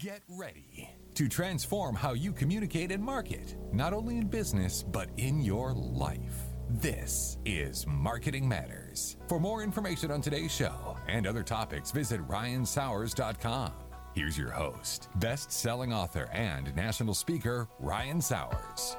Get ready to transform how you communicate and market, not only in business, but in your life. This is Marketing Matters. For more information on today's show and other topics, visit ryansauers.com. Here's your host, best selling author and national speaker, Ryan Sauers.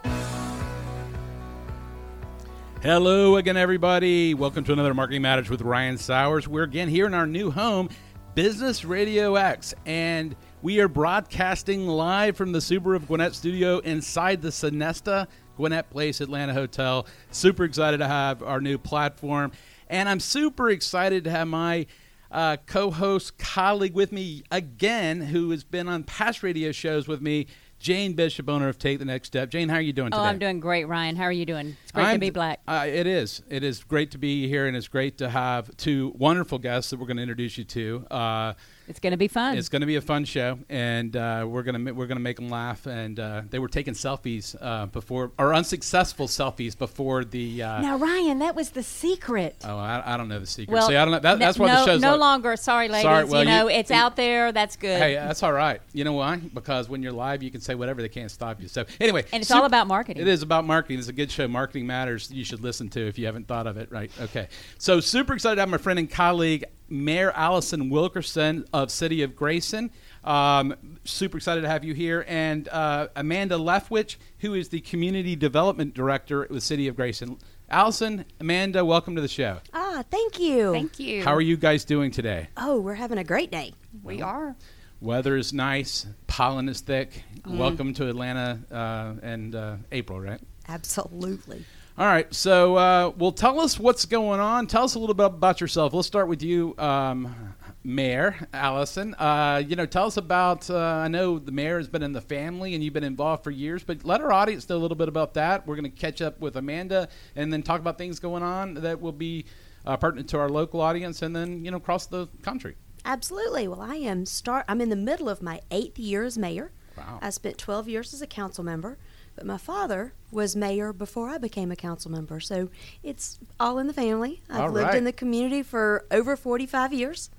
Hello again, everybody. Welcome to another Marketing Matters with Ryan Sauers. We're again here in our new home, Business Radio X, and we are broadcasting live from the Subaru of Gwinnett studio inside the Sonesta Gwinnett Place Atlanta Hotel. Super excited to have our new platform, and I'm super excited to have my uh, co-host colleague with me again, who has been on past radio shows with me. Jane Bishop, owner of Take the Next Step. Jane, how are you doing Oh, today? I'm doing great, Ryan. How are you doing? It's great I'm- to be black. Uh, it is. It is great to be here, and it's great to have two wonderful guests that we're going to introduce you to. Uh, It's going to be fun. it's going to be a fun show, and uh, we're going to we're going to make them laugh. And uh, they were taking selfies uh, before, or unsuccessful selfies before the. Uh, now, Ryan, that was the secret. Oh, I, I don't know the secret. well, See, I don't know. That, no- that's why no, the show's no like- longer. Sorry, ladies. Sorry, well, you know, you- it's you- out there. That's good. Hey, that's all right. You know why? Because when you're live, you can say whatever. They can't stop you. So anyway, and it's super- all about marketing. It is about marketing. It's a good show. Marketing Matters. You should listen to if you haven't thought of it. Right. Okay. So super excited to have my friend and colleague Mayor Allison Wilkerson of City of Grayson. Um, super excited to have you here, and uh, Amanda Leftwich, who is the Community Development Director with City of Grayson. Allison, Amanda, welcome to the show. Ah, thank you. Thank you. How are you guys doing today? Oh, we're having a great day. We are. Weather is nice, pollen is thick. Welcome to Atlanta uh, and uh, April, right? Absolutely. All right, so uh, well, tell us what's going on. Tell us a little bit about yourself. Let's start with you, um, Mayor Allison. Uh, you know, tell us about. Uh, I know the mayor has been in the family and you've been involved for years, but let our audience know a little bit about that. We're going to catch up with Amanda and then talk about things going on that will be uh, pertinent to our local audience and then you know across the country. Absolutely. Well, I am start. I'm in the middle of my eighth year as mayor. Wow. I spent 12 years as a council member, but my father was mayor before I became a council member. So it's all in the family. I've All lived right. in the community for over 45 years.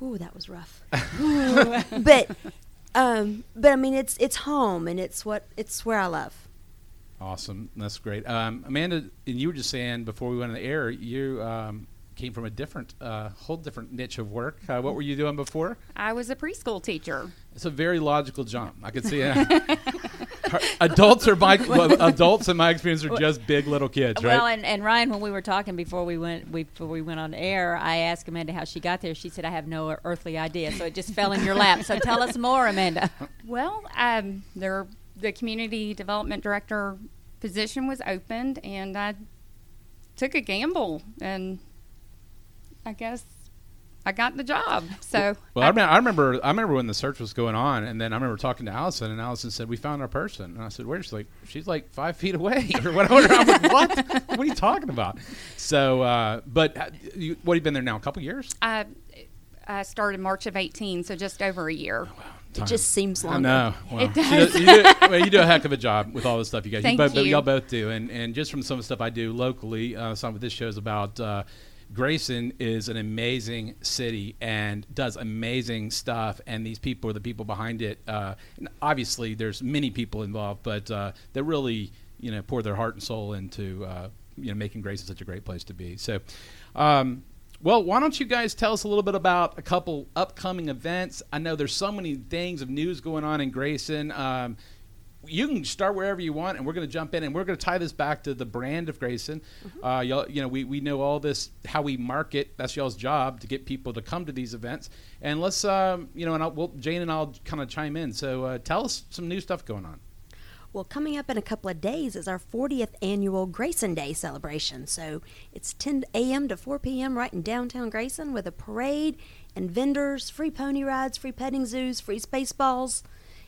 Ooh, that was rough. but, um, but I mean, it's it's home and it's what it's where I love. Awesome, that's great. Um, Amanda, and you were just saying before we went on the air, you um, came from a different, uh, whole different niche of work. Uh, what were you doing before? I was a preschool teacher. It's a very logical jump. I could see it. adults are my well, adults in my experience are just big little kids, right? Well, and, and Ryan, when we were talking before we went we, before we went on air, I asked Amanda how she got there. She said, "I have no earthly idea." So it just fell in your lap. So tell us more, Amanda. Well, um, there, the community development director position was opened, and I took a gamble, and I guess I got the job. So well, I, remember, I remember, I remember when the search was going on, and then I remember talking to Allison, and Allison said, "We found our person." And I said, "Where?" She's like, "She's like five feet away, or whatever." I'm like, "What? what are you talking about?" So, uh, but uh, you, what have you been there now? A couple years? I, I started March of 18, so just over a year. It just seems I longer. know. Well, It you does. do- You do, well, you do a heck of a job with all this stuff you guys. Thank both, you. Y'all both do, and and just from some of the stuff I do locally, uh, some of this shows about. Uh, Grayson is an amazing city and does amazing stuff, and these people are the people behind it. Uh, obviously, there's many people involved, but uh, they really, you know, pour their heart and soul into, uh, you know, making Grayson such a great place to be. So, um, well, why don't you guys tell us a little bit about a couple upcoming events? I know there's so many things of news going on in Grayson. Um, you can start wherever you want, and we're going to jump in, and we're going to tie this back to the brand of Grayson. Uh, y'all, you know, we, we know all this how we market. That's y'all's job to get people to come to these events. And let's, um, you know, and I'll, we'll, Jane and I'll kind of chime in. So uh, tell us some new stuff going on. Well, coming up in a couple of days is our 40th annual Grayson Day celebration. So it's 10 a.m. to 4 p.m. right in downtown Grayson with a parade and vendors, free pony rides, free petting zoos, free space balls.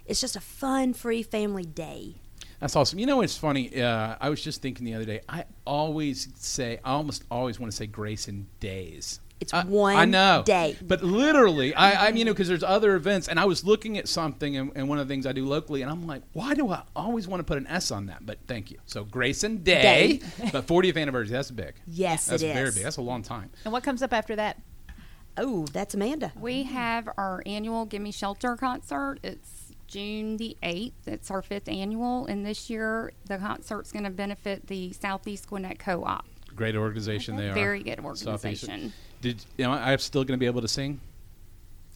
It's just a fun, free family day. That's awesome. You know, it's funny. Uh, I was just thinking the other day. I always say, I almost always want to say grace Grayson Days. It's I- one I know. day. But literally, I, I you know, because there's other events, and I was looking at something, and, and one of the things I do locally, and I'm like, why do I always want to put an S on that? But thank you. So Grace Grayson Day, but 40th anniversary. That's big. Yes, That's it is. very big. That's a long time. And what comes up after that? Oh, that's Amanda. We have our annual Gimme Shelter concert. It's June the 8th. It's our fifth annual, and this year the concert's going to benefit the Southeast Gwinnett Co op. Great organization they are. Very good Southeast- organization. Did you know I'm still going to be able to sing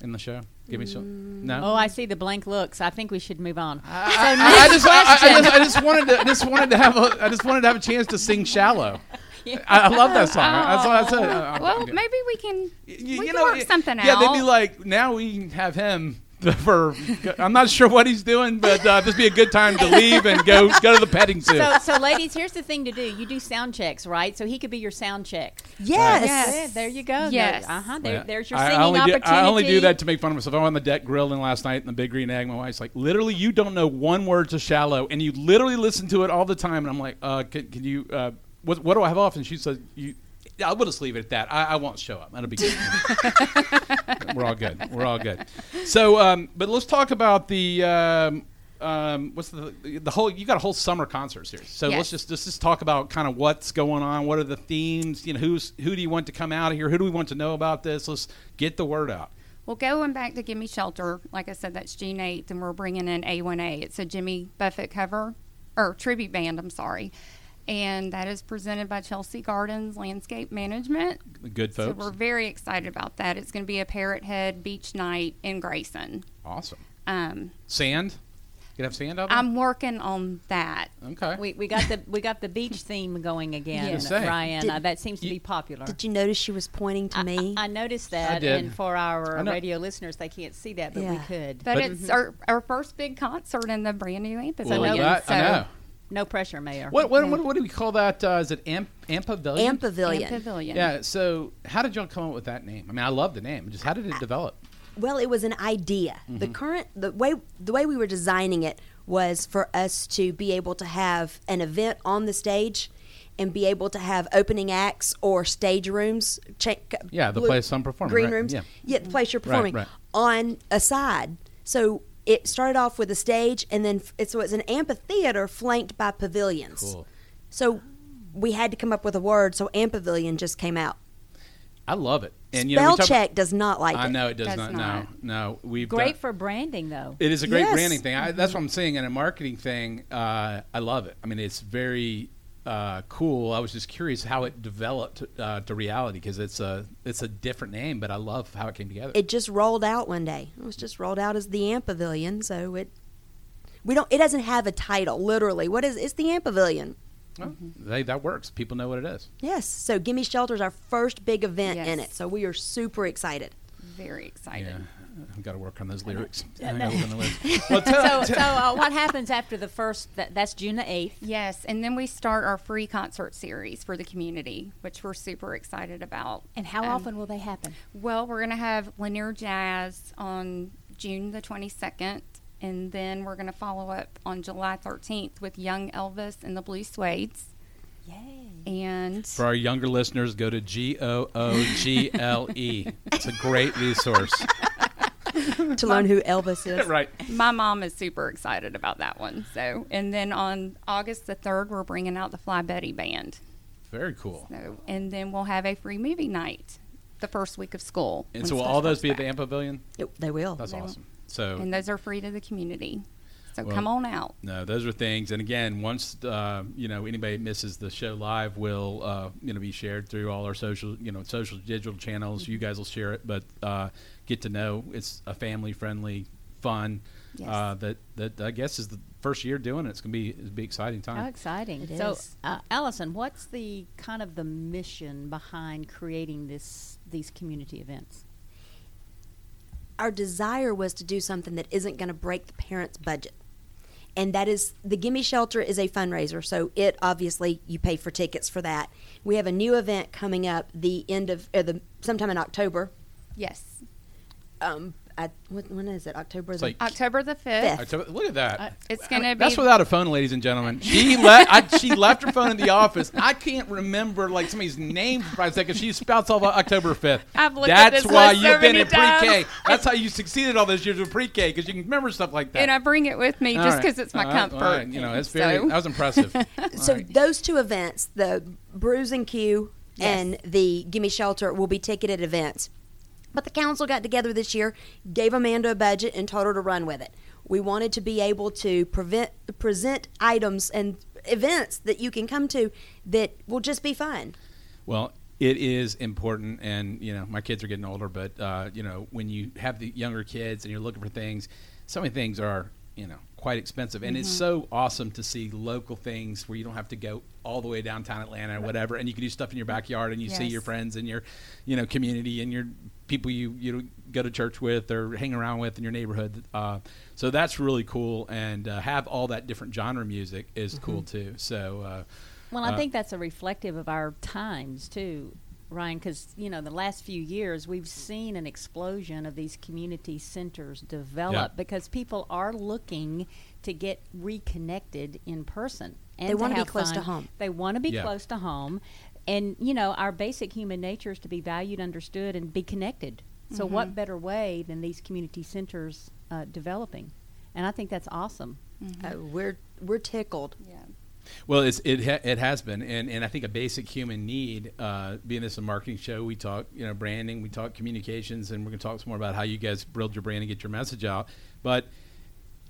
in the show? Give me Mm. some. No. Oh, I see the blank looks. I think we should move on. I, I just, I, I just, I just wanted to, I just wanted to have a, I just wanted to have a chance to sing "Shallow." I, I love that song. That's what I said. I- I- Well, maybe we can, you, we you can know, work it- something yeah, out. they'd be like, now we have him for. I'm not sure what he's doing, but uh, this would be a good time to leave and go go to the petting zoo. So, so ladies, here's the thing to do. You do sound checks, right? So he could be your sound check. Yes. Yes. Yeah, there you go. Yes. Uh huh. There, Yeah. there's your I- singing I only opportunity. Do, I only do that to make fun of myself. I was on the deck grilling last night in the Big Green Egg. My wife's like, literally, you don't know one word to "shallow," and you literally listen to it all the time. And I'm like, uh, can, can you? Uh, what, what do I have off? And she said, you. I'll just leave it at that. I, I won't show up. That'll be good. We're all good. We're all good. So, um, but let's talk about the. Um, um, what's the the whole? You got a whole summer concert series. So let's just let's just talk about kind of what's going on. What are the themes? You know, who's who do you want to come out of here? Who do we want to know about this? Let's get the word out. Well, going back to Gimme Shelter, like I said, that's June 8th, and we're bringing in A1A. It's a Jimmy Buffett cover, or tribute band, I'm sorry. And that is presented by Chelsea Gardens Landscape Management. The good So folks. we're very excited about that. It's going to be a Parrot Head beach night in Grayson. awesome. Um, Sand. You can have sand out there. I'm working on that. okay. We, we got the we got the beach theme going again, Yes. Say. Ryan. Did- uh, that seems to you- be popular. Did you notice she was pointing to me? I, I noticed that, did. and for our radio listeners, they can't see that, but we could. But, But- it's our, our first big concert in the brand new amphitheater. well, no- that, I So- know. No pressure, Mayor. What, what, what, what do we call that? Uh, is it Amp, Ampavilion? Amp Pavilion. Pavilion. Yeah. So, how did y'all come up with that name? I mean, I love the name. Just how did it develop? Well, it was an idea. The current the way the way we were designing it was for us to be able to have an event on the stage and be able to have opening acts or stage rooms. Cha- Yeah, the blue- place I'm performing, Green right, rooms. yeah. the place you're Right, performing right. on a side. So it started off with a stage, and then f- so it's an amphitheater flanked by pavilions. Cool. So we had to come up with a word. So ampavilion just came out. I love it. And you know, Spell we talk- check does not like I it. I know it does, Does not. not. No, no. We've Great done- for branding, though. It is a great Yes. branding thing. I, that's what I'm saying. And a marketing thing, uh, I love it. I mean, it's very uh, cool. I was just curious how it developed uh, to reality because it's a it's a different name, but I love how it came together. it just rolled out one day. It was just rolled out as the Amp Pavilion. So it we don't. It doesn't have a title. Literally, what is? It's the Amp Pavilion. Well, they, that works. People know what it is. Yes. So Gimme Shelter is our first big event in it. So we are super excited. Very excited. Yeah, I've got to work on those lyrics. I gotta work on the lyrics. Well, tell, So, so uh, what happens after the first? That, that's June the eighth. Yes, and then we start our free concert series for the community, which we're super excited about. And how Um, often will they happen? Well, we're going to have Lanier Jazz on June the 22nd, and then we're going to follow up on July 13th with Young Elvis and the Blue Suedes. Yay! And For our younger listeners, go to G O O G L E. It's a great resource. To learn who Elvis is. right. my mom is super excited about that one. So, and then on August the 3rd, we're bringing out the Fly Betty Band. Very cool. So, and then we'll have a free movie night the first week of school. And so will all those starts be at the back. Amp Pavilion? Yep, they will. That's They will. awesome. So And those are free to the community. So Well- come on out. No, those are things. And again, once uh, you know anybody misses the show live, will uh, you know be shared through all our social, you know, social digital channels. You guys will share it, but uh, get to know it's a family friendly, fun. Yes. Uh, that that I guess is the first year doing it. It's gonna be it's gonna be exciting time. How time. exciting! It so, is. Uh, Allison, what's the kind of the mission behind creating this these community events? Our desire was to do something that isn't going to break the parents' budget. And that is the Gimme Shelter is a fundraiser, so it obviously you pay for tickets for that. We have a new event coming up the end of uh, the sometime in October. Yes. Um, at, when, when is it? October the like October the 5th. October- look at that. Uh, It's going to be. That's without a phone, ladies and gentlemen. She left. She left her phone in the office. I can't remember like somebody's name for five seconds. She spouts off October fifth. I've looked at That's this why list you've been in pre-K. That's how you succeeded all those years with pre-K because you can remember stuff like that. and I bring it with me All just right. because it's my All right, comfort. all right. You know, it's very. So- That was impressive. so All right. those two events, the Bruise and Q Yes. and the Gimme Shelter, will be ticketed events. But the council got together this year, gave Amanda a budget, and told her to run with it. We wanted to be able to prevent, present items and events that you can come to that will just be fun. Well, it is important, and you know, my kids are getting older, but uh, you know, when you have the younger kids and you're looking for things, so many things are you know quite expensive, and it's so awesome to see local things where you don't have to go all the way downtown Atlanta or whatever, and you can do stuff in your backyard, and you see your friends and your you know community and your people you you go to church with or hang around with in your neighborhood. Uh, so that's really cool, and uh, have all that different genre music is cool too. So. Uh, Well, I Uh, think that's a reflective of our times too, Ryan. Because you know, the last few years we've seen an explosion of these community centers develop Yeah. because people are looking to get reconnected in person. And They wanna be have close to home. They want to be Yeah. close to home, and you know, our basic human nature is to be valued, understood, and be connected. So, Mm-hmm. what better way than these community centers uh, developing? And I think that's awesome. Uh, we're we're tickled. Yeah. Well, it's, it ha- it has been, and, and I think a basic human need. Uh, being this a marketing show, we talk you know branding, we talk communications, and we're going to talk some more about how you guys build your brand and get your message out. But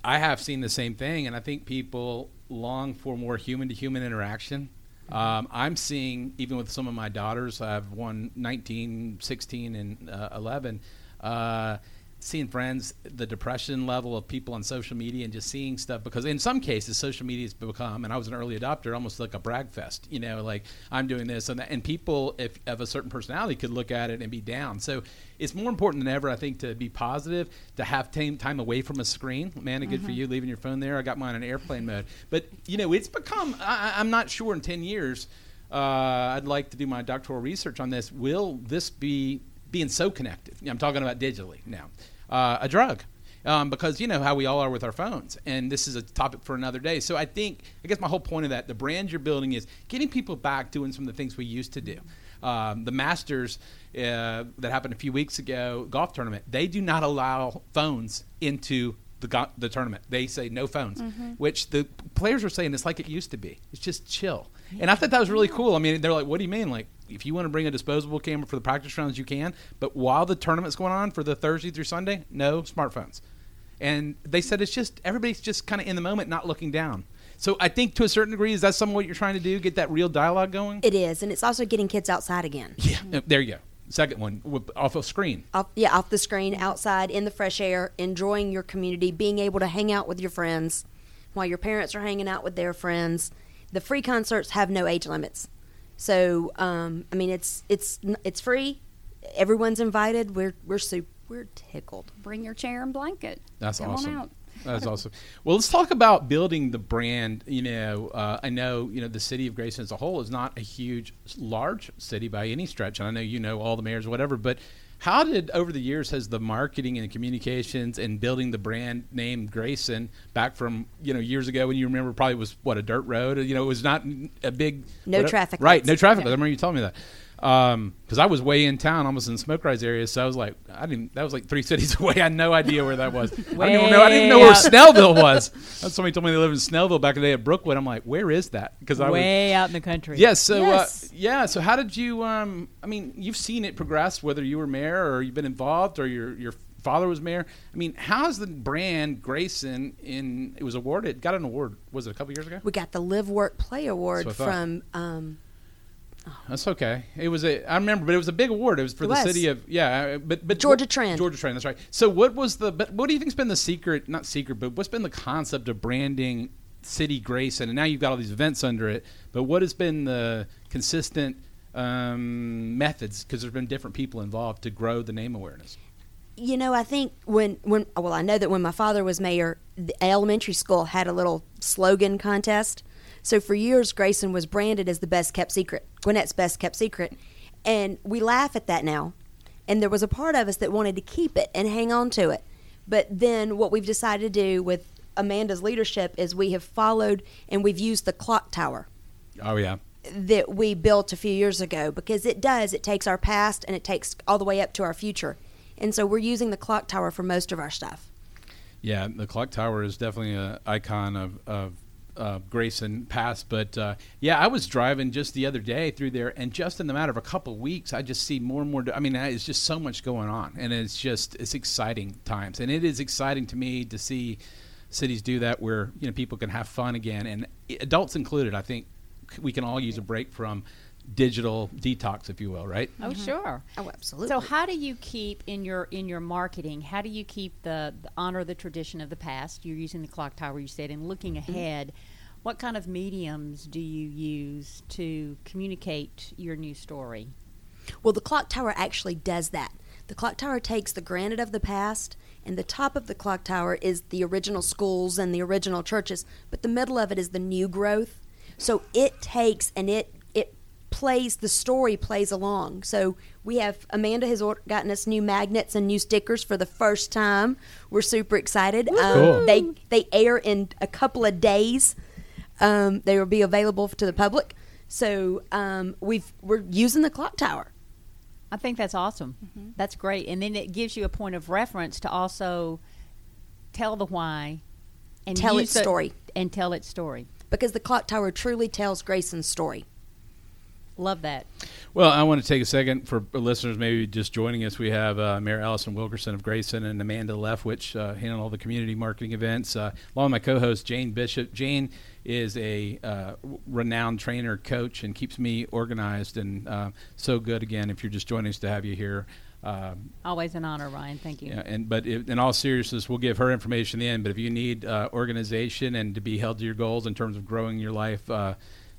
I have seen the same thing, and I think people long for more human to human interaction. Um, I'm seeing, even with some of my daughters, I have one 19, 16, and uh, 11, uh, seeing friends, the depression level of people on social media, and just seeing stuff. Because in some cases, social media has become, and I was an early adopter, almost like a brag fest. You know, like I'm doing this and that. And people, if of a certain personality, could look at it and be down. So it's more important than ever, I think, to be positive, to have time, time away from a screen. Man, good for you leaving your phone there. I got mine in airplane mode. But, you know, it's become, I, I'm not sure in 10 years, uh, I'd like to do my doctoral research on this. Will this be being so connected? I'm talking about digitally now. Uh, a drug. Um, because you know how we all are with our phones, and this is a topic for another day. So I think, I guess my whole point of that, the brand you're building is getting people back doing some of the things we used to do. Um, the Masters uh, that happened a few weeks ago, golf tournament, they do not allow phones into the go- the tournament. They say no phones, which the players are saying it's like it used to be. It's just chill. And I thought that was really cool. I mean, they're like, "What do you mean? Like, if you want to bring a disposable camera for the practice rounds, you can. But while the tournament's going on for the Thursday through Sunday, no smartphones." And they said it's just everybody's just kind of in the moment, not looking down. So I think to a certain degree, is that some of what you're trying to do? Get that real dialogue going? It is, and it's also getting kids outside again. yeah. There you go. Second one off of screen. Off, yeah, off the screen, outside in the fresh air, enjoying your community, being able to hang out with your friends while your parents are hanging out with their friends. The free concerts have no age limits, so um, I mean it's it's it's free. Everyone's invited. We're we're super, we're tickled. Bring your chair and blanket. That's Come awesome. On out. That's awesome. Well, let's talk about building the brand. You know, uh, I know you know the city of Grayson as a whole is not a huge, large city by any stretch, and I know you know all the mayors, whatever. But how did over the years has the marketing and communications and building the brand name Grayson back from you know years ago when you remember probably was what a dirt road. You know, it was not a big No traffic Right, no traffic. Yeah. I remember you telling me that. Because I was way in town, almost in the Smoke Rise area, so I was like, I didn't. That was like three cities away. I had no idea where that was. I didn't even know. I didn't know where Snellville was. Somebody told me they live in Snellville back in the day at Brookwood. I'm like, where is that? Because I was. Way out in the country. Yes. So Yes. Uh, yeah. So how did you? Um, I mean, you've seen it progress, whether you were mayor or you've been involved or your your father was mayor. I mean, how's the brand Grayson in? It was awarded. Got an award. Was it a couple years ago? We got the Live Work Play Award That's what I thought. from um, That's okay. It was a. I remember, but it was a big award. It was for It the was. city of yeah. uh, But but Georgia Trend. Georgia Trend. That's right. So what was the? But what do you think's been the secret? Not secret, but what's been the concept of branding City Grayson? And now you've got all these events under it. But what has been the consistent um, methods? Because there's been different people involved to grow the name awareness. you know, I think when when well, I know that when my father was mayor, the elementary school had a little slogan contest. So for years, Grayson was branded as the best kept secret, Gwinnett's best kept secret, and we laugh at that now. And there was a part of us that wanted to keep it and hang on to it. But then what we've decided to do with Amanda's leadership is we have followed and we've used the clock tower Oh yeah. that we built a few years ago because it does it takes our past and it takes all the way up to our future and so we're using the clock tower for most of our stuff Yeah, the clock tower is definitely an icon of, of uh, Grayson passed. But uh, yeah, I was driving just the other day through there, and just in the matter of a couple of weeks, I just see more and more. I mean, it's just so much going on, and it's just it's exciting times, and it is exciting to me to see cities do that where you know people can have fun again, and adults included. I think we can all use a break from digital detox, if you will, right? Oh, mm-hmm. sure. Oh, absolutely. So, how do you keep in your in your marketing? How do you keep the, the honor the tradition of the past? You're using the clock tower, you said, and looking mm-hmm. ahead. What kind of mediums do you use to communicate your new story? Well, the clock tower actually does that. The clock tower takes the granite of the past, and the top of the clock tower is the original schools and the original churches, but the middle of it is the new growth. So it takes and it it plays the story plays along. So we have Amanda has or- gotten us new magnets and new stickers for the first time. We're super excited. Um, Cool. They they air in a couple of days. Um, they will be available to the public. So um, we've we're using the clock tower. I think that's awesome. That's great, and then it gives you a point of reference to also tell the why and Tell its the- story. and tell its story. because the clock tower truly tells Grayson's story. Love that. Well, I want to take a second for listeners maybe just joining us. We have uh, Mayor Allison Wilkerson of Grayson and Amanda Leftwich uh, handling all the community marketing events, uh, along with my co-host Jane Bishop. Jane is a uh, renowned trainer, coach, and keeps me organized and uh, so good. Again, if you're just joining us, to have you here. Um, Always an honor, Ryan. Thank you. yeah, and but if, in all seriousness, we'll give her information in. But if you need uh, organization and to be held to your goals in terms of growing your life, uh,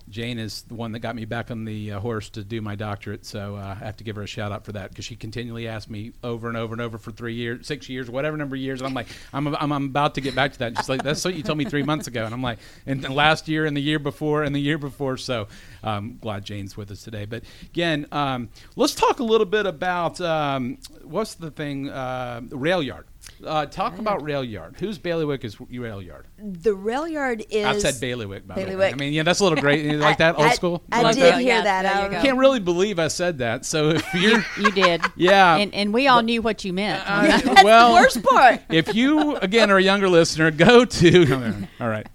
Jane is the one that got me back on the uh, horse to do my doctorate. So uh, I have to give her a shout out for that because she continually asked me over and over and over for three years, six years, whatever number of years. And I'm like, I'm, I'm, I'm about to get back to that. Just like that's what you told me three months ago. And I'm like, and last year and the year before and the year before. So I'm glad Jane's with us today. But again, um, let's talk a little bit about um, what's the thing, uh, rail yard. Uh, talk about rail yard. Whose bailiwick is rail yard? The rail yard is. I've said bailiwick. By the way. I mean, yeah, that's a little great. You like that old I- school. I, You like did that? hear Yeah, that. I can't really believe I said that. So if you're, You did. yeah, And, and we all knew what you meant. uh, well, worst part. if you again are a younger listener, go to. All right,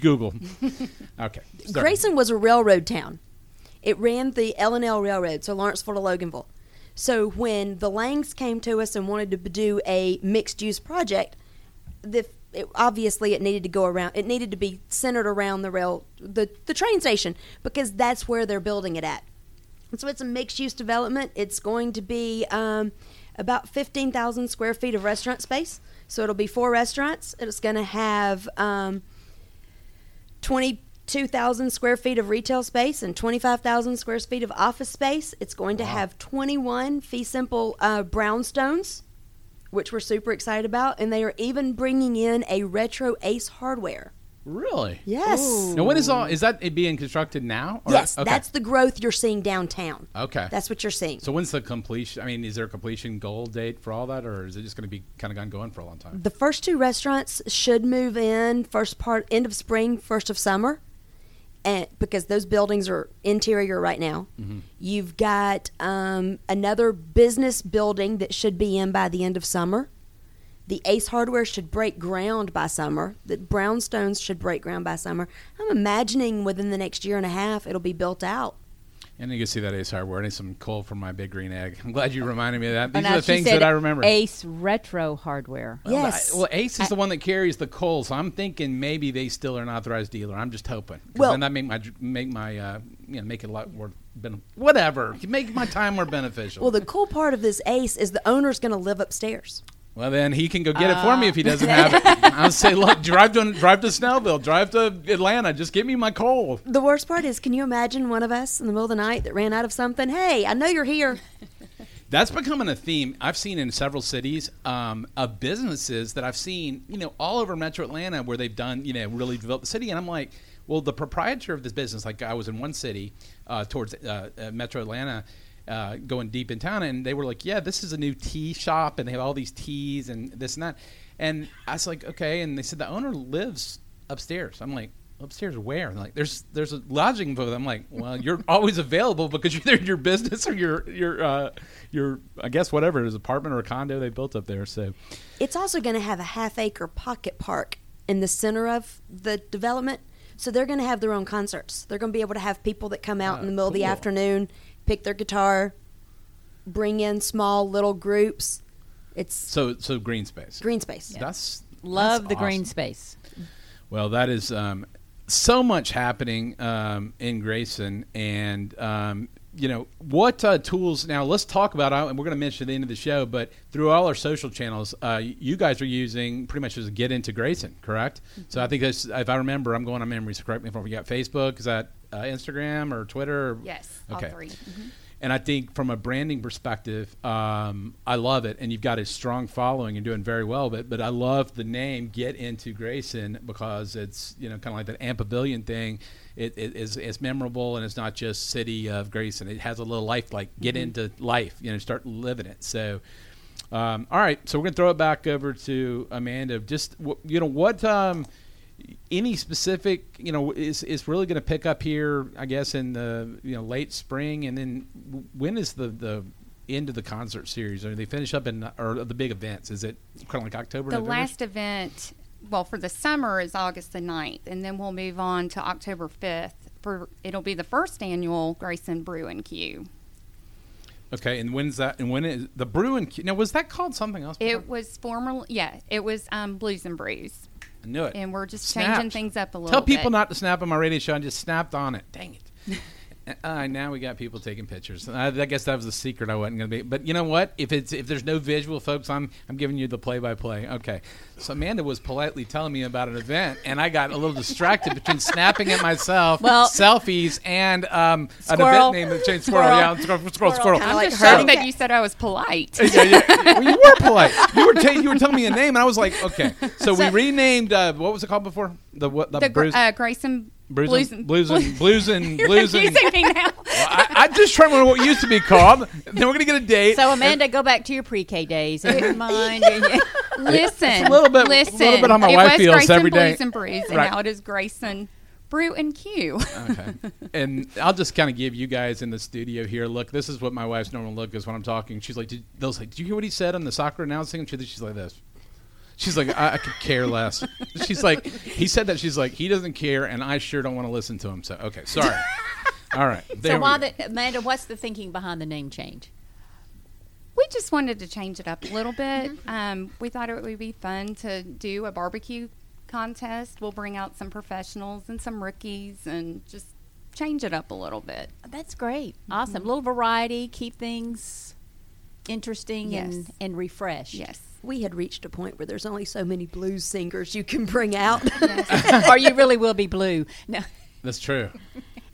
Google. Okay, sorry. Grayson was a railroad town. It ran the L and L Railroad, so Lawrenceville to Loganville. So when the Langs came to us and wanted to do a mixed use project, the it, obviously it needed to go around. It needed to be centered around the rail, the the train station, because that's where they're building it at. And so it's a mixed use development. It's going to be um, about 15,000 square feet of restaurant space. So it'll be four restaurants. It's going to have um, 22,000 square feet of retail space and 25,000 square feet of office space. It's going to have 21 fee simple uh, brownstones, which we're super excited about. And they are even bringing in a retro Ace hardware. Really? Yes. Now, when is all? Is that it being constructed now? Or- Yes, okay. that's the growth you're seeing downtown. okay. That's what you're seeing. so when's the completion? I mean, is there a completion goal date for all that, or is it just going to be kind of gone going for a long time? The first two restaurants should move in first part end of spring, first of summer, and because those buildings are interior right now. You've got um, another business building that should be in by the end of summer. The Ace Hardware should break ground by summer. The Brownstones should break ground by summer. I'm imagining within the next year and a half it'll be built out. And you can see that Ace Hardware. I need some coal from my big green egg. I'm glad you reminded me of that. These now are the things that I remember. Ace Retro Hardware. Well, Yes. I- well, Ace is the one that carries the coal, so I'm thinking maybe they still are an authorized dealer. I'm just hoping. Well- then that make my make my uh, you know make it a lot more ben- whatever. Make my time more beneficial. Well, the cool part of this Ace is the owner's going to live upstairs. Well, then he can go get it for me if he doesn't have it. I'll say, look, drive to drive to Snellville, drive to Atlanta. Just give me my coal. The worst part is, can you imagine one of us in the middle of the night that ran out of something? Hey, I know you're here. That's becoming a theme I've seen in several cities um, of businesses that I've seen, you know, all over Metro Atlanta where they've done, you know, really developed the city. And I'm like, well, the proprietor of this business, like I was in one city uh, towards uh, uh, Metro Atlanta. Uh, going deep in town, and they were like, "Yeah, this is a new tea shop, and they have all these teas and this and that." And I was like, "Okay." And they said the owner lives upstairs. I'm like, "Upstairs where?" And like, "There's there's a lodging for them." I'm like, "Well, you're always available because you're either in your business or your your uh, your I guess whatever it is apartment or a condo they built up there." So It's also going to have a half acre pocket park in the center of the development. So they're going to have their own concerts. They're going to be able to have people that come out Oh, in the middle of the afternoon, pick their guitar, bring in small little groups. It's So so green space. green space. That's Love that's the green space. Well, that is um, so much happening um, in Grayson, and um, you know what uh, tools. Now, let's talk about. uh, And we're going to mention at the end of the show, but through all our social channels, uh, you guys are using pretty much as a get into Grayson, correct? So I think that's, if I remember, I'm going on memory. So correct me if I'm wrong. You got Facebook, is that uh, Instagram or Twitter? Or- Yes, Okay. all 3 Mhm. And I think from a branding perspective, um, I love it. And you've got a strong following and doing very well. But but I love the name Get Into Grayson because it's you know kind of like that Amp Pavilion thing. It, it is it's memorable and it's not just City of Grayson. It has a little life like get into life. You know, start living it. So. Um, all right, so we're gonna throw it back over to Amanda. Just you know what, um, any specific, you know, is is really gonna pick up here? I guess in the you know late spring, and then when is the the end of the concert series? Are they finish up in or the big events? Is it kind of like October? The November? last event, well, for the summer is August the 9th, and then we'll move on to October 5th. For it'll be the first annual Grayson Brew and Q. Okay, and when's that? And when is the brew and Q- now was that called something else? before? It was formerly, yeah, it was um, Blues and Brews, I knew it. and we're just changing things up a little. Tell people bit. not to snap on my radio show. I just snapped on it. Dang it. Uh, now we got people taking pictures. I, I guess that was the secret I wasn't going to be. But you know what? If it's if there's no visual, folks, I'm I'm giving you the play by play. Okay. So Amanda was politely telling me about an event, and I got a little distracted between snapping at myself, Well- selfies, and um, an event name that changed squirrel. Squirrel. Yeah, squirrel, squirrel, squirrel. I'm like just herding shocked that you said I was polite. yeah, yeah. Well, you were polite. You were ta- you were telling me a name, and I was like, okay. So, we renamed. Uh, what was it called before? The what? The, the Bruce. uh, Grayson Blues Blues and blues and blues and You're blues and. me now. I, I just trying to remember what used to be called. Then we're gonna get a date. So Amanda, go back to your pre-K days in your mind. Listen, a little bit- listen. a little bit how my it wife feels Grayson every day. Blues and Brews, and Right. now it is Grayson Brew and Q. okay. And I'll just kind of give you guys in the studio here. Look, this is what my wife's normal look is when I'm talking. She's like, did, they'll like, "Did you hear what he said on the soccer announcing?" And she's like this. She's like, I, I could care less. She's like, he said that. She's like, he doesn't care, and I sure don't want to listen to him. So, okay, sorry. All right. There so why the Amanda? What's the thinking behind the name change? We just wanted to change it up a little bit. Mm-hmm. Um, we thought it would be fun to do a barbecue contest. We'll bring out some professionals and some rookies and just change it up a little bit. That's great. Mm-hmm. Awesome. little variety, keep things interesting and, Yes. and refreshed. Yes. We had reached a point where there's only so many blues singers you can bring out. or you really will be blue. No. That's true.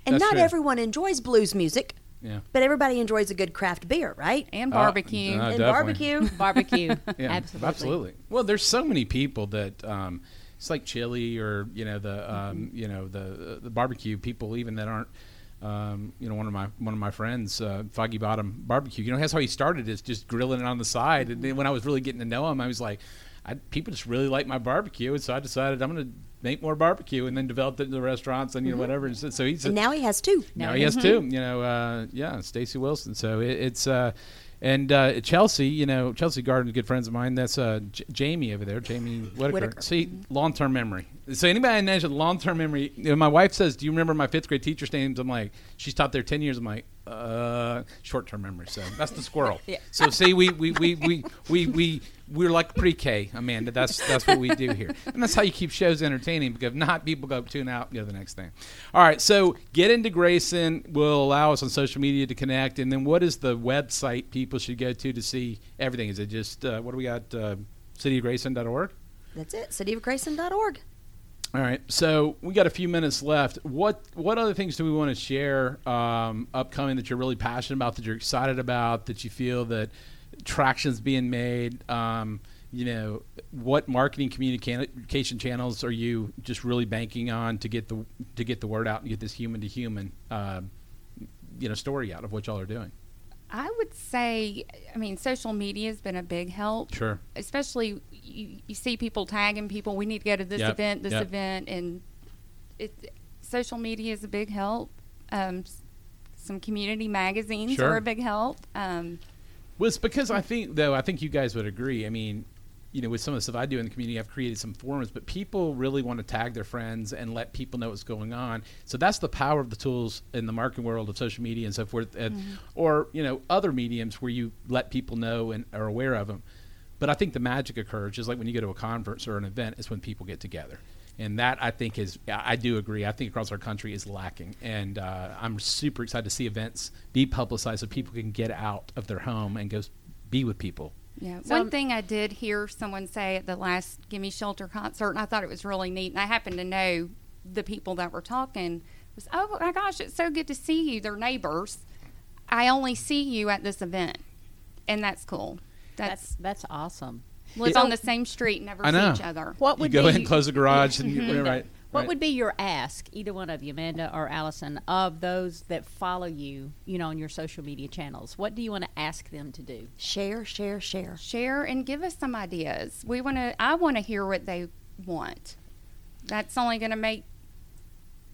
and That's not true. everyone enjoys blues music, Yeah. but everybody enjoys a good craft beer, right? And Uh, barbecue. uh, and definitely. barbecue. Barbecue. Yeah, absolutely. absolutely. Well, there's so many people that um, it's like chili or you know the um, you know the the barbecue people even that aren't. Um, you know, one of my one of my friends, uh, Foggy Bottom Barbecue. You know, that's how he started is just grilling it on the side. And then when I was really getting to know him, I was like, I, people just really like my barbecue, and so I decided I'm going to make more barbecue, and then developed it into the restaurants and you know whatever. And so, so he's And now he has two. now he has two. You know, uh, yeah, Stacy Wilson. So it, it's uh, and uh, Chelsea. You know, Chelsea Garden, good friends of mine. That's uh, J- Jamie over there, Jamie Whitaker. Whitaker. See, long term memory. So anybody I mention long term memory. You know, my wife says, "Do you remember my fifth grade teacher's names?" I'm like, she's taught there ten years. I'm like, uh, short term memory. So that's the squirrel. Yeah. So see, we we we we we we we're like pre K, Amanda. That's that's what we do here, and that's how you keep shows entertaining. Because if not, people go tune out. You know, the next thing. All right, so get into Grayson will allow us on social media to connect, and then what is the website people should go to to see everything? Is it just uh, what do we got? Uh, cityofgrayson.org. That's it. Cityofgrayson.org. All right, so we got a few minutes left. What what other things do we want to share um, upcoming that you're really passionate about, that you're excited about, that you feel that traction's being made? Um, you know, what marketing communication channels are you just really banking on to get the to get the word out and get this human to human, um, you know, story out of what y'all are doing? I would say, I mean, social media has been a big help. Sure. Especially, you, you see people tagging people. We need to go to this Yep, event, this yep. event, and it. Social media is a big help. Um, some community magazines Sure. are a big help. Um, Well, it's because I think, though, I think you guys would agree. I mean, you know, with some of the stuff I do in the community, I've created some forums, but people really want to tag their friends and let people know what's going on. So that's the power of the tools in the marketing world of social media and so forth, and, Mm-hmm. or you know, other mediums where you let people know and are aware of them. But I think the magic occurs just like when you go to a conference or an event is when people get together. And that I think is, I I do agree. I think across our country is lacking, and uh, I'm super excited to see events be publicized so people can get out of their home and go be with people. Yeah. So- One thing I did hear someone say at the last Gimme Shelter concert, and I thought it was really neat, and I happen to know the people that were talking, was, oh my gosh, it's so good to see you. They're neighbors. I only see you at this event. And that's cool. That's That's, that's awesome. live Yeah. on the same street, never I know. see each other. What You would go be, in, close the garage, and you, right. What right. would be your ask, either one of you, Amanda or Allison, of those that follow you, you know, on your social media channels? What do you want to ask them to do? Share, share, share. Share and give us some ideas. We want to, I want to hear what they want. That's only going to make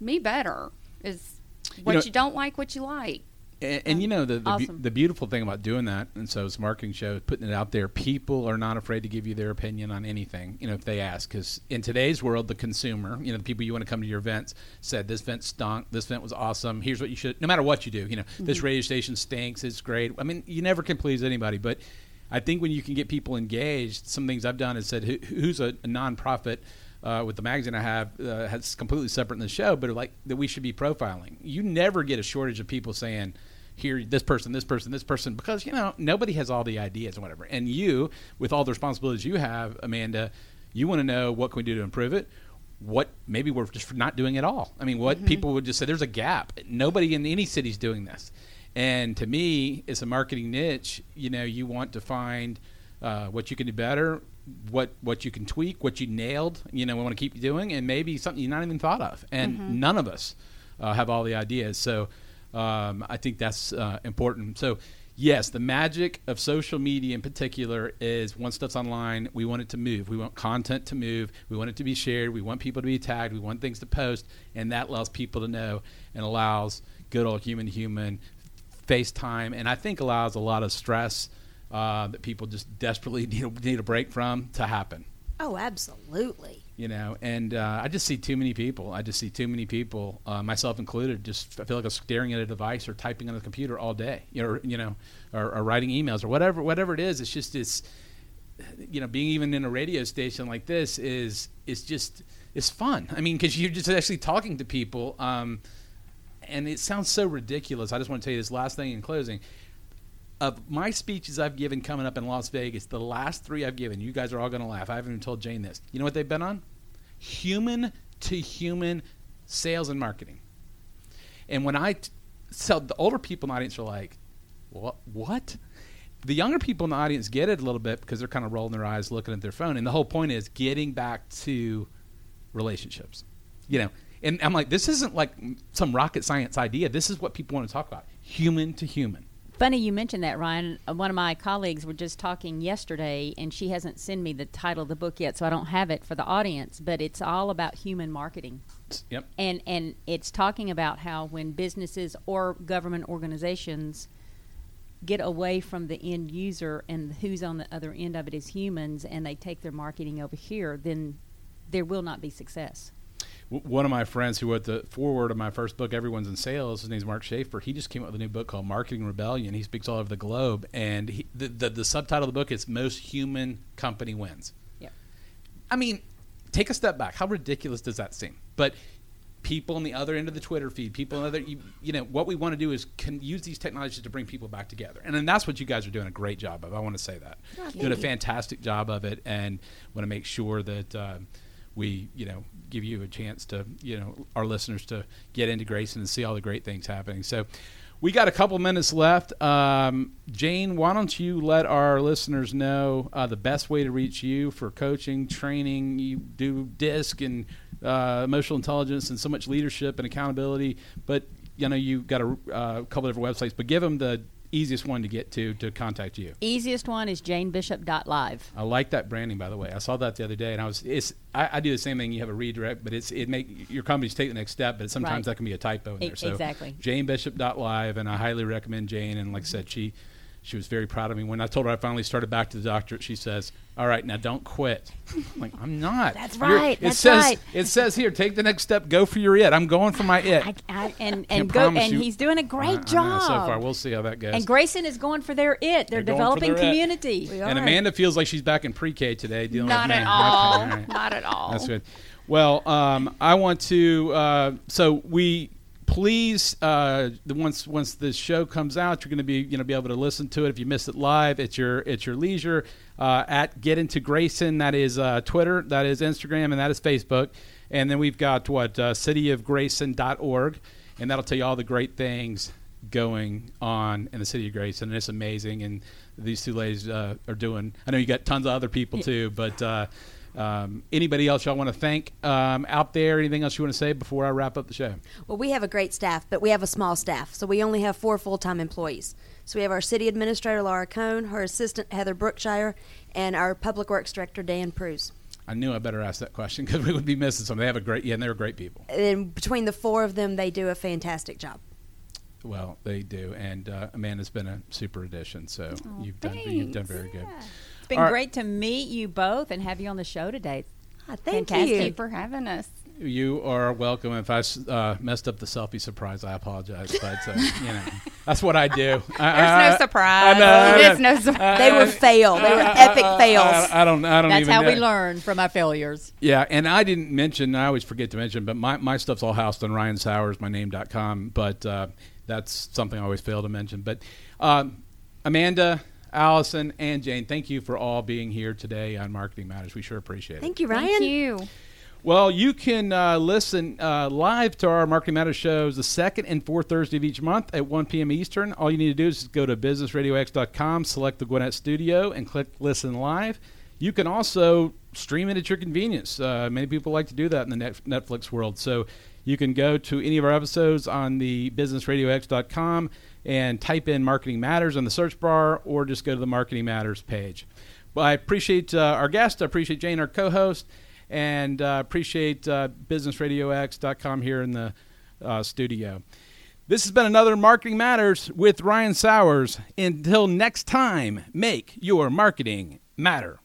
me better, is what know- you don't like, what you like. And, and you know the the, Awesome. the beautiful thing about doing that, and so it's a marketing show, putting it out there. People are not afraid to give you their opinion on anything, you know, if they ask. Because in today's world, the consumer, you know, the people you want to come to your events, said this event stunk, this event was awesome. Here's what you should, no matter what you do, you know, this radio station stinks, it's great. I mean, you never can please anybody, but I think when you can get people engaged, some things I've done is said, who, who's a, a nonprofit uh, with the magazine I have uh, has completely separate in the show, but like that we should be profiling. You never get a shortage of people saying, "Here, this person, this person, this person," because you know nobody has all the ideas and whatever. And you, with all the responsibilities you have, Amanda, you want to know what can we do to improve it. What maybe we're just not doing at all. I mean, what people would just say there's a gap. Nobody in any city's doing this. And to me, it's a marketing niche. You know, you want to find uh, what you can do better, what what you can tweak, what you nailed. You know, we want to keep doing, and maybe something you not even thought of. And none of us uh, have all the ideas. So um, I think that's uh, important. So. Yes, the magic of social media in particular is once stuff's online, we want it to move. We want content to move. We want it to be shared. We want people to be tagged. We want things to post, and that allows people to know and allows good old human to human FaceTime, and I think allows a lot of stress uh, that people just desperately need need a break from to happen. Oh, absolutely. You know, and uh, I just see too many people. I just see too many people, uh, myself included. Just I feel like I'm staring at a device or typing on the computer all day, you know, or, you know, or, or writing emails or whatever, whatever it is. It's just it's, you know, being even in a radio station like this is is just it's fun. I mean, because you're just actually talking to people. Um, and it sounds so ridiculous. I just want to tell you this last thing in closing. Of my speeches I've given coming up in Las Vegas, the last three I've given, you guys are all going to laugh. I haven't even told Jane this. You know what they've been on? Human to human sales and marketing. And when I t- so the older people in the audience are like, what? What? The younger people in the audience get it a little bit because they're kind of rolling their eyes, looking at their phone. And the whole point is getting back to relationships. You know, and I'm like, this isn't like some rocket science idea. This is what people want to talk about, human to human. Funny you mentioned that, Ryan. Uh, One of my colleagues were just talking yesterday, and she hasn't sent me the title of the book yet, so I don't have it for the audience. But it's all about human marketing, Yep. and and it's talking about how when businesses or government organizations get away from the end user and who's on the other end of it is humans, and they take their marketing over here, then there will not be success. W- One of my friends who wrote the foreword of my first book, Everyone's in Sales, his name's Mark Schaefer. He just came out with a new book called Marketing Rebellion. He speaks all over the globe, and he, the, the the subtitle of the book is "Most Human Company Wins." Yep. I mean, take a step back. How ridiculous does that seem? But people on the other end of the Twitter feed, people on the other, you, you know, what we want to do is can use these technologies to bring people back together, and then that's what you guys are doing a great job of. I want to say that doing a fantastic job of it, and want to make sure that. Um, we, you know, give you a chance to, you know, our listeners to get into Grayson and see all the great things happening. So, we got a couple minutes left. Um, Jane, why don't you let our listeners know uh, the best way to reach you for coaching, training? You do DISC and uh, emotional intelligence and so much leadership and accountability, but you know you got a uh, couple different websites. But give them the easiest one to get to to contact you. Easiest one is janebishop.live. I like that branding, by the way. I saw that the other day, and I was. It's. I, I do the same thing. You have a redirect, but it's. It make your companies take the next step, but sometimes Right. that can be a typo in E- there. So exactly. JaneBishop.live, and I highly recommend Jane. And like I said, she she was very proud of me. When I told her I finally started back to the doctor, she says, "All right, now don't quit." I'm like, "I'm not." That's You're- right, It that's says right. it says here, take the next step, go for your it. I'm going for my it. I, I, and and go and you- he's doing a great I know job so far. We'll see how that goes. And Grayson is going for their it. They're, They're developing their community. And. Amanda feels like she's back in pre-K today, dealing Not with me. at all. Okay, all right. Not at all. That's good. Well, um, I want to. Uh, so we please uh, the once once this show comes out, you're going to be you know be able to listen to it if you missed it live. It's your it's your leisure uh, at Get Into Grayson. That is uh, Twitter. That is Instagram, and that is Facebook. And then we've got what uh, cityofgrayson.org, and that'll tell you all the great things going on in the city of Grayson, and it's amazing. And these two ladies uh, are doing. I know you got tons of other people too, but uh, um, anybody else y'all want to thank um, out there? Anything else you want to say before I wrap up the show? Well, we have a great staff, but we have a small staff, so we only have four full time employees. So we have our city administrator, Laura Cohn, her assistant, Heather Brookshire, and our public works director, Dan Pruse. I knew I better ask that question because we would be missing some. They have a great, yeah, and they're great people. And between the four of them, they do a fantastic job. Well, they do, and uh, Amanda's been a super addition. So Oh, you've done, you've done very good. It's been All right. great to meet you both and have you on the show today. Ah, thank Fantastic. you. For having us. You are welcome. If I uh, messed up the selfie surprise, I apologize. But uh, you know, that's what I do. There's I, no surprise. I know, I. There's no surprise. They were fail. They were epic fails. I, I don't. I don't That's even how know. we learn from our failures. Yeah, and I didn't mention, I always forget to mention, but my, my stuff's all housed on Ryan Sauers, my name.com, but uh, that's something I always fail to mention. But um, Amanda, Allison, and Jane, thank you for all being here today on Marketing Matters. We sure appreciate it. Thank you, Ryan. Thank you. Well, you can uh, listen uh, live to our Marketing Matters shows the second and fourth Thursday of each month at 1 p.m. Eastern. All you need to do is just go to businessradiox.com, select the Gwinnett Studio, and click Listen Live. You can also stream it at your convenience. Uh, many people like to do that in the net- Netflix world. So you can go to any of our episodes on the businessradiox.com and type in Marketing Matters on the search bar, or just go to the Marketing Matters page. Well, I appreciate uh, our guest. I appreciate Jane, our co-host, and uh, appreciate uh, BusinessRadioX.com here in the uh, studio. This has been another Marketing Matters with Ryan Sauers. Until next time, make your marketing matter.